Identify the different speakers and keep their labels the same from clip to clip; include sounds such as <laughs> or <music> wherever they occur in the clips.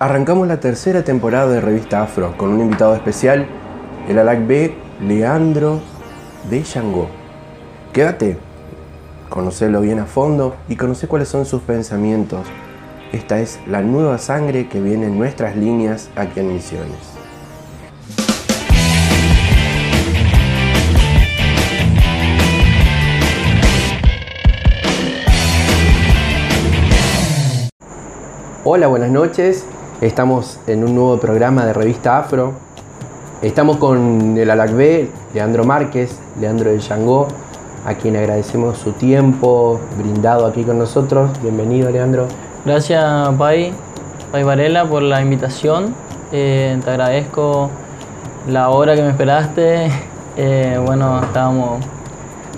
Speaker 1: Arrancamos la tercera temporada de Revista Afro con un invitado especial, el Alac B, Leandro de Yango. Quédate, conocelo bien a fondo y conoce cuáles son sus pensamientos. Esta es la nueva sangre que viene en nuestras líneas aquí en Misiones. Hola, buenas noches. Estamos en un nuevo programa de Revista Afro. Estamos con el Alacbé, Leandro Márquez, Leandro de Yangó, a quien agradecemos su tiempo brindado aquí con nosotros. Bienvenido, Leandro.
Speaker 2: Gracias, Pai, Pai Varela, por la invitación. Eh, te agradezco la hora que me esperaste. <laughs> Eh, bueno, estábamos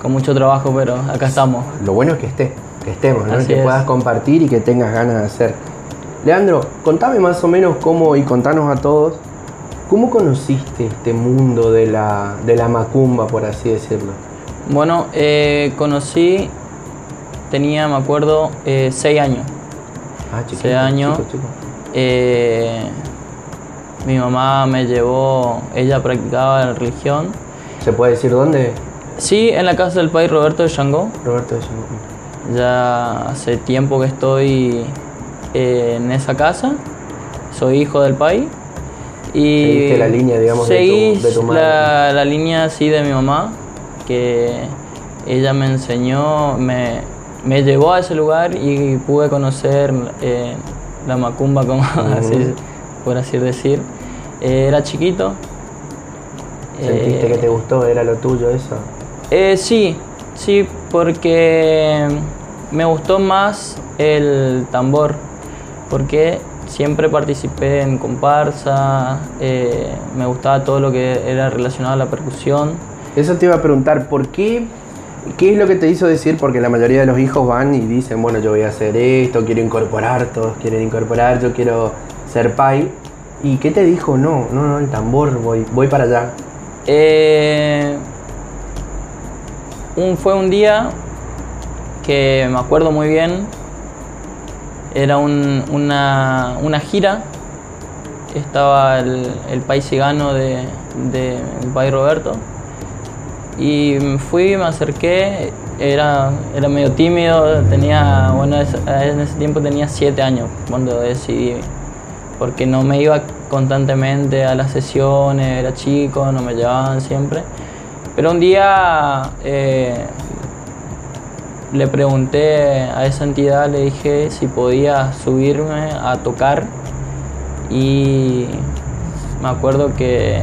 Speaker 2: con mucho trabajo, pero acá estamos.
Speaker 1: Lo bueno es que esté, que estemos, ¿no? Que
Speaker 2: es.
Speaker 1: puedas compartir y que tengas ganas de hacer. Leandro, contame más o menos cómo, y contanos a todos, ¿cómo conociste este mundo de la, de la macumba, por así decirlo?
Speaker 2: Bueno, eh, conocí, tenía, me acuerdo, eh, seis años.
Speaker 1: Ah, chiquito,
Speaker 2: Seis años.
Speaker 1: chico, chico.
Speaker 2: Eh, mi mamá me llevó, ella practicaba la religión.
Speaker 1: ¿Se puede decir dónde?
Speaker 2: Sí, en la casa del país Roberto de Changó.
Speaker 1: Roberto de Yango.
Speaker 2: Ya hace tiempo que estoy en esa casa. Soy hijo del país. Y
Speaker 1: Seguiste la línea, digamos, de tu-
Speaker 2: seguí
Speaker 1: de tu madre.
Speaker 2: La, la línea así de mi mamá, que ella me enseñó, me, me llevó a ese lugar y pude conocer eh, la macumba, como <laughs> así, por así decir. Eh, era chiquito.
Speaker 1: ¿Sentiste
Speaker 2: Eh,
Speaker 1: que te gustó? ¿Era lo tuyo eso?
Speaker 2: eh, sí, sí, porque me gustó más el tambor, porque siempre participé en comparsa, eh, me gustaba todo lo que era relacionado a la percusión.
Speaker 1: Eso te iba a preguntar, ¿por qué? ¿Qué es lo que te hizo decir? Porque la mayoría de los hijos van y dicen, bueno, yo voy a hacer esto, quiero incorporar, todos quieren incorporar, yo quiero ser pai. ¿Y qué te dijo? No, no, no, el tambor, voy, voy para allá.
Speaker 2: Eh, un, fue un día que me acuerdo muy bien, era un- una, una gira, estaba el, el país cigano de, de Roberto, y fui, me acerqué, era, era medio tímido, tenía, bueno, en ese tiempo tenía siete años cuando decidí, porque no me iba constantemente a las sesiones, era chico, no me llevaban siempre. Pero un día eh, le pregunté a esa entidad, le dije si podía subirme a tocar y me acuerdo que,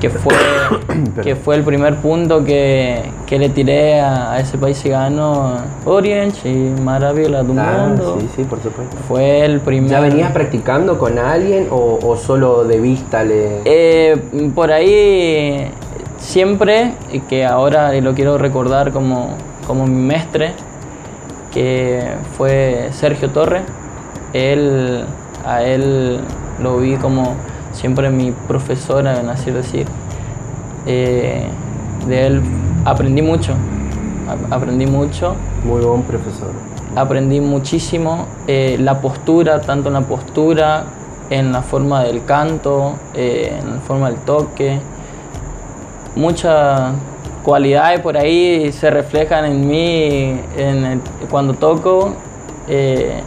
Speaker 2: que, fue, <coughs> que fue el primer punto que, que le tiré a, a ese país cigano, Oriente y Maravilla del
Speaker 1: Ah,
Speaker 2: Mundo.
Speaker 1: sí, sí, por supuesto.
Speaker 2: Fue el primer...
Speaker 1: ¿Ya venías practicando con alguien o, o solo de vista le...?
Speaker 2: Eh, por ahí siempre, y que ahora lo quiero recordar como, como mi mestre, que fue Sergio Torre. Él, a él lo vi como siempre mi profesora, en así decir. Eh, de él aprendí mucho, ap- aprendí mucho
Speaker 1: Muy buen profesor.
Speaker 2: aprendí muchísimo eh, la postura, tanto en la postura, en la forma del canto, eh, en la forma del toque. Muchas cualidades por ahí se reflejan en mí en el- cuando toco, eh,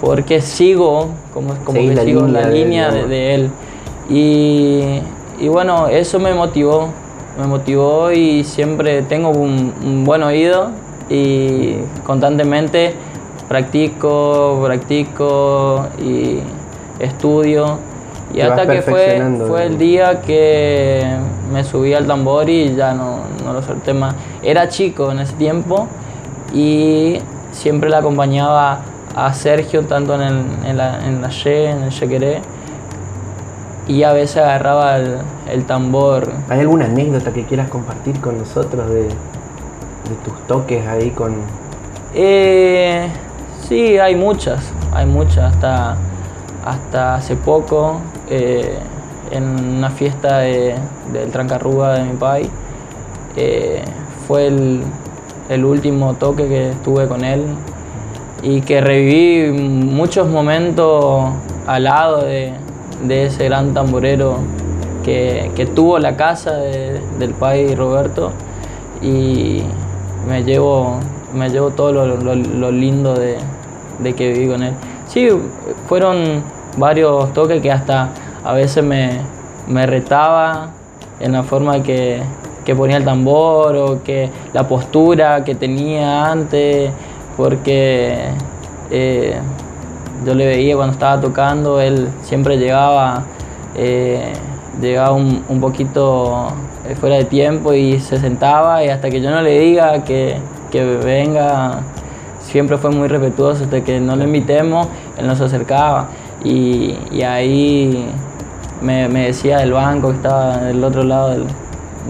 Speaker 2: porque sigo, como, como que
Speaker 1: la
Speaker 2: sigo
Speaker 1: línea
Speaker 2: la línea de, él. Y, y bueno, eso me motivó, me motivó y siempre tengo un, un buen oído y constantemente practico, practico y estudio. Y hasta que fue, fue el día que me subí al tambor y ya no, no lo solté más. Era chico en ese tiempo y siempre le acompañaba a Sergio tanto en, el, en la, en la ye, en el yequeré y a veces agarraba el, el tambor.
Speaker 1: ¿Hay alguna anécdota que quieras compartir con nosotros de, de tus toques ahí con...
Speaker 2: Eh, sí, hay muchas, hay muchas. Hasta, hasta hace poco, eh, en una fiesta de- del Trancarrúa de mi país, eh, fue el, último toque que estuve con él y que reviví muchos momentos al lado de, ese gran tamborero que, tuvo la casa de- del pai Roberto y me llevo, me llevo todo lo, lo- lindo de que viví con él. Sí, fueron varios toques que hasta a veces me, me retaba en la forma que, que ponía el tambor o que la postura que tenía antes, porque eh, yo le veía cuando estaba tocando, él siempre llegaba, eh, llegaba un, un poquito eh, fuera de tiempo y se sentaba y hasta que yo no le diga que, que venga, siempre fue muy respetuoso, hasta que no lo invitemos, él no se acercaba y, y ahí me, me decía del banco que estaba del otro lado del,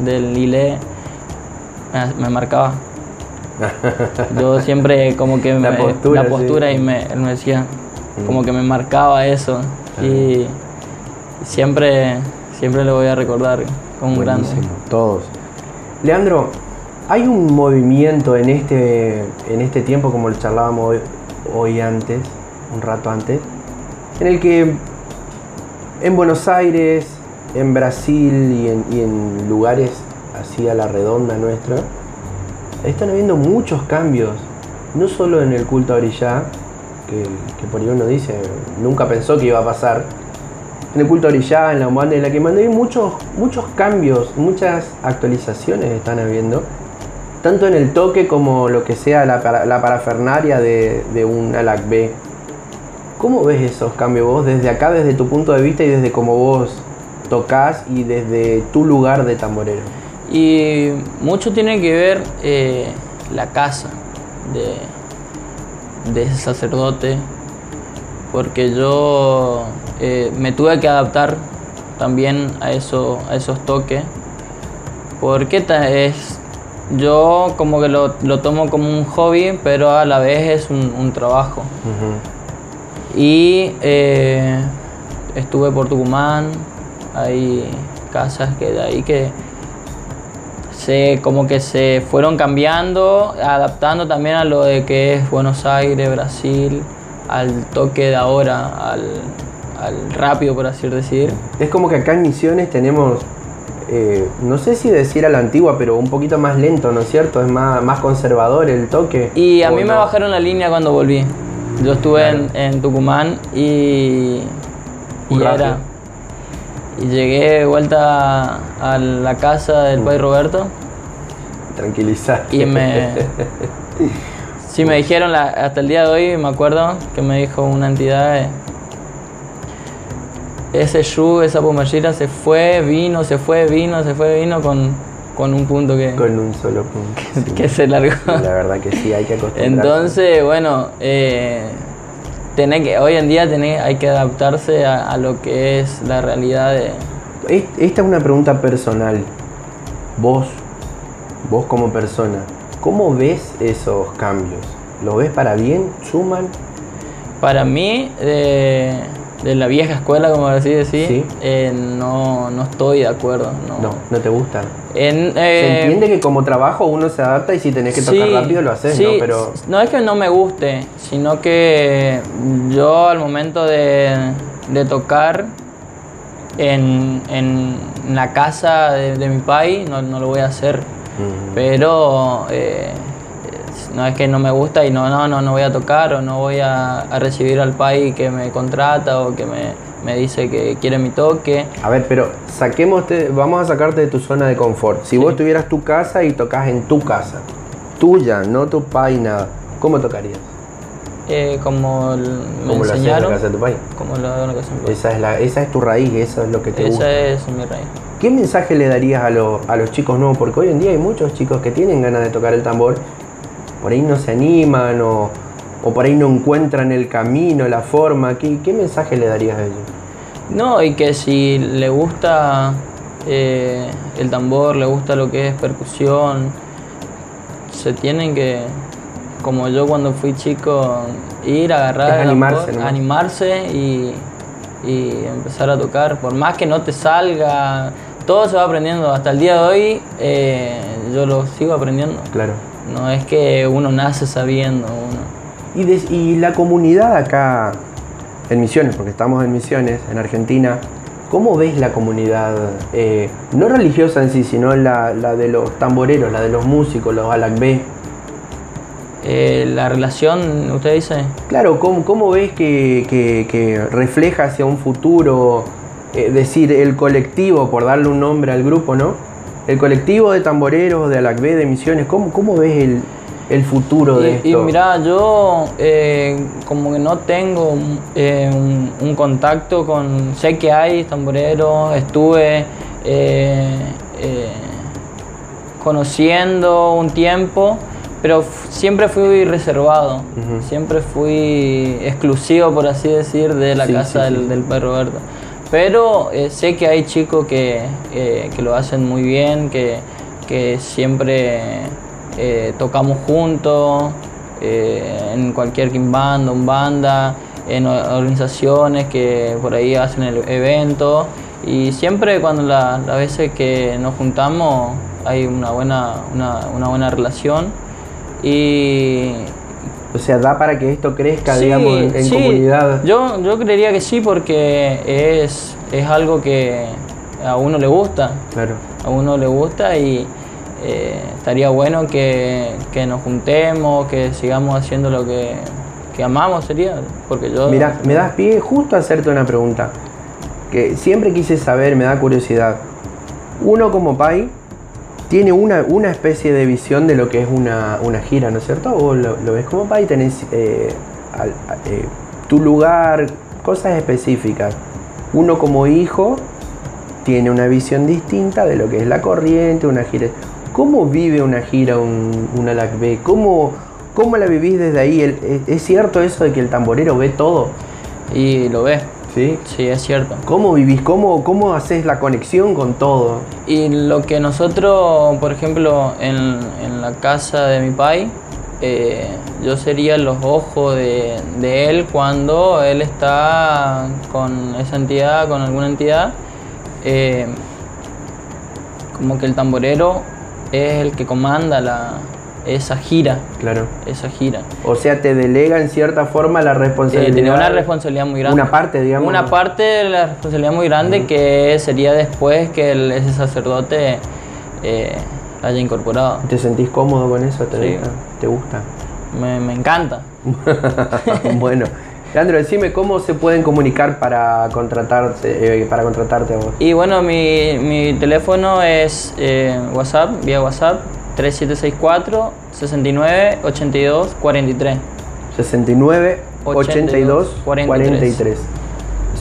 Speaker 2: del ILE, me, me marcaba. <laughs> Yo siempre como que
Speaker 1: La
Speaker 2: me-
Speaker 1: postura,
Speaker 2: la postura
Speaker 1: sí.
Speaker 2: y me, él me decía, como que me marcaba eso. Y siempre, siempre lo voy a recordar como un grande.
Speaker 1: Todos. Leandro, hay un movimiento en este, en este tiempo, como lo charlábamos hoy, hoy antes, un rato antes, en el que en Buenos Aires, en Brasil y en, lugares así a la redonda nuestra, están habiendo muchos cambios, no solo en el culto a Orillá, que, por ahí uno dice, nunca pensó que iba a pasar, en el culto a Orillá, en la Umbanda, en la que mandé muchos, muchos cambios, muchas actualizaciones están habiendo, tanto en el toque como lo que sea la, para- la parafernaria de, de un ALAC B. ¿Cómo ves esos cambios vos desde acá, desde tu punto de vista y desde cómo vos tocas y desde tu lugar de tamborero?
Speaker 2: Y mucho tiene que ver eh, la casa de, de ese sacerdote, porque yo eh, me tuve que adaptar también a, eso, a esos toques, porque es, yo como que lo, lo tomo como un hobby, pero a la vez es un, un trabajo. Y eh, estuve por Tucumán, hay casas que de ahí que se como que se fueron cambiando, adaptando también a lo de que es Buenos Aires, Brasil, al toque de ahora, al, al rápido por así decir.
Speaker 1: Es como que acá en Misiones tenemos, eh, no sé si decir a la antigua, pero un poquito más lento, ¿no es cierto? Es más, más conservador el toque.
Speaker 2: Y a
Speaker 1: ¿O
Speaker 2: mí me bajaron la línea cuando volví. Yo estuve en, en Tucumán y, y era. Y llegué de vuelta a la casa del Pai Roberto
Speaker 1: Tranquilizar.
Speaker 2: y me. <laughs> Sí, me dijeron la- hasta el día de hoy, me acuerdo que me dijo una entidad. Ese Yu, esa pomellera se fue, vino, se fue, vino, se fue, vino con, con un punto que,
Speaker 1: Con un solo punto. <laughs> sí.
Speaker 2: que se largó.
Speaker 1: La verdad que sí, hay que acostumbrarse.
Speaker 2: Entonces, bueno, eh, tenés que, hoy en día tenés, hay que adaptarse a, a lo que es la realidad de...
Speaker 1: Es- Esta es una pregunta personal. Vos, vos como persona, ¿cómo ves esos cambios? ¿Lo ves para bien? ¿Suman?
Speaker 2: Para mí, de, de la vieja escuela, como así decir,
Speaker 1: Sí.
Speaker 2: eh, no, no estoy de acuerdo. No,
Speaker 1: No, no te gustan.
Speaker 2: En,
Speaker 1: Se
Speaker 2: eh,
Speaker 1: entiende que como trabajo uno se adapta y si tenés que tocar rápido lo haces,
Speaker 2: sí,
Speaker 1: ¿no? Pero
Speaker 2: no es que no me guste, sino que yo al momento de, de tocar en, en la casa de, de mi país no, no lo voy a hacer.
Speaker 1: mm,
Speaker 2: Pero eh, no es que no me gusta y no, no, no, no voy a tocar o no voy a, a recibir al país que me contrata o que me, me dice que quiere mi toque.
Speaker 1: A ver, pero saquemos, vamos a sacarte de tu zona de confort. Si vos tuvieras tu casa y tocas en tu casa, tuya, no tu país, nada, ¿cómo tocarías?
Speaker 2: Eh, como l- me
Speaker 1: ¿Cómo lo en la
Speaker 2: enseñaron,
Speaker 1: casa de tu país?
Speaker 2: como lo hago en la casa de mi.
Speaker 1: Esa es, la, esa es tu raíz, eso es lo que te gusta.
Speaker 2: Esa es mi raíz.
Speaker 1: ¿Qué mensaje le darías a, los- a los chicos nuevos? Porque hoy en día hay muchos chicos que tienen ganas de tocar el tambor, por ahí no se animan o, o por ahí no encuentran el camino, la forma. ¿Qué, qué mensaje le darías a ellos?
Speaker 2: No, y que si le gusta eh, el tambor, le gusta lo que es percusión, se tienen que, como yo cuando fui chico, ir, agarrar
Speaker 1: Es
Speaker 2: el
Speaker 1: animarse
Speaker 2: tambor,
Speaker 1: nomás.
Speaker 2: animarse y, y empezar a tocar. Por más que no te salga, todo se va aprendiendo. Hasta el día de hoy eh, yo lo sigo aprendiendo.
Speaker 1: Claro.
Speaker 2: No es que uno nace sabiendo, uno.
Speaker 1: Y, y la comunidad acá en Misiones, porque estamos en Misiones, en Argentina, ¿cómo ves la comunidad, eh, no religiosa en sí, sino la, la, de los tamboreros, la de los músicos, los alacbé?
Speaker 2: Eh, la relación, usted dice.
Speaker 1: Claro, ¿cómo, cómo ves que, que, que, refleja hacia un futuro, eh, decir, el colectivo, por darle un nombre al grupo, ¿no? El colectivo de tamboreros, de Alacbé, de Misiones, ¿cómo, cómo ves el, el futuro de
Speaker 2: y,
Speaker 1: esto?
Speaker 2: Y mira, yo eh, como que no tengo eh, un, un, contacto con. Sé que hay tamboreros, estuve eh, conociendo un tiempo, pero siempre fui reservado, uh -huh. siempre fui exclusivo, por así decir, de la sí, casa sí, del, sí. del perro verde. Pero sé que hay chicos que, que lo hacen muy bien, que, que siempre eh, tocamos juntos eh, en cualquier banda, un banda, en organizaciones que por ahí hacen el evento. Y siempre cuando las la veces que nos juntamos hay una buena, una, una buena relación. Y
Speaker 1: o sea, da para que esto crezca, sí, digamos, en
Speaker 2: sí.
Speaker 1: comunidad.
Speaker 2: Yo, yo creería que sí, porque es, es algo que a uno le gusta.
Speaker 1: Claro.
Speaker 2: A uno le gusta y, eh, estaría bueno que, que, nos juntemos, que sigamos haciendo lo que, que, amamos, sería. Porque yo.
Speaker 1: Mira, me das pie justo a hacerte una pregunta. Que siempre quise saber, me da curiosidad. Uno como Pai tiene una, una especie de visión de lo que es una, una gira, ¿no es cierto? Vos lo, ves como Pai, tenés eh, al, eh, tu lugar, cosas específicas. Uno como hijo tiene una visión distinta de lo que es la corriente, una gira. ¿Cómo vive una gira un, una LACB? ¿Cómo, ¿Cómo la vivís desde ahí? ¿Es cierto eso de que el tamborero ve todo?
Speaker 2: Y lo ve.
Speaker 1: ¿Sí?
Speaker 2: Sí, es cierto.
Speaker 1: ¿Cómo vivís? ¿Cómo, ¿Cómo haces la conexión con todo?
Speaker 2: Y lo que nosotros, por ejemplo, en, en la casa de mi pai, eh, yo sería los ojos de, de, él cuando él está con esa entidad, con alguna entidad. Eh, como que el tamborero es el que comanda la, esa gira.
Speaker 1: Claro.
Speaker 2: Esa gira.
Speaker 1: O sea, te delega en cierta forma la responsabilidad.
Speaker 2: Eh, tiene una responsabilidad muy grande.
Speaker 1: Una parte, digamos.
Speaker 2: Una parte de la responsabilidad muy grande uh -huh. que sería después que el, ese sacerdote eh, haya incorporado.
Speaker 1: ¿Te sentís cómodo con eso? ¿Te,
Speaker 2: sí.
Speaker 1: ¿te gusta?
Speaker 2: Me, me encanta. <laughs>
Speaker 1: bueno. Leandro, decime cómo se pueden comunicar para contratarte, eh, para contratarte a vos.
Speaker 2: Y bueno, mi, mi teléfono es eh, WhatsApp, vía WhatsApp, 3764 69 82 43.
Speaker 1: 69 82, 43. 43.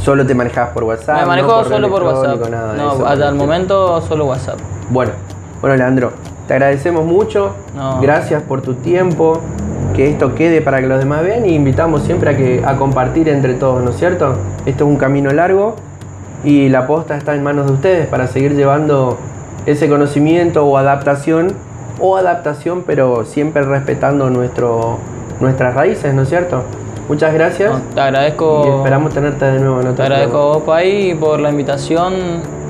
Speaker 1: Solo te manejas por WhatsApp.
Speaker 2: Me manejo
Speaker 1: no por
Speaker 2: solo por WhatsApp.
Speaker 1: Nada
Speaker 2: no,
Speaker 1: eso,
Speaker 2: hasta el momento solo WhatsApp.
Speaker 1: Bueno, bueno, Leandro, te agradecemos mucho.
Speaker 2: No.
Speaker 1: Gracias por tu tiempo. Que esto quede para que los demás vean y invitamos siempre a, que, a compartir entre todos, ¿no es cierto? Esto es un camino largo y la posta está en manos de ustedes para seguir llevando ese conocimiento o adaptación o adaptación, pero siempre respetando nuestro, nuestras raíces, ¿no es cierto? Muchas gracias.
Speaker 2: No, te agradezco.
Speaker 1: Y esperamos tenerte de nuevo en otro
Speaker 2: Te agradezco a vos, Pai, por la invitación,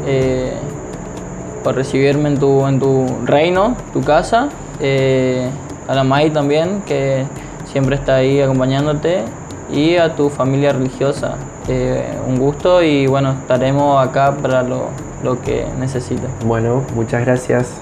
Speaker 2: eh, por recibirme en tu, en tu reino, tu casa. Eh, a la Mai también, que siempre está ahí acompañándote. Y a tu familia religiosa. Eh, un gusto y bueno, estaremos acá para lo, lo que necesites.
Speaker 1: Bueno, muchas gracias.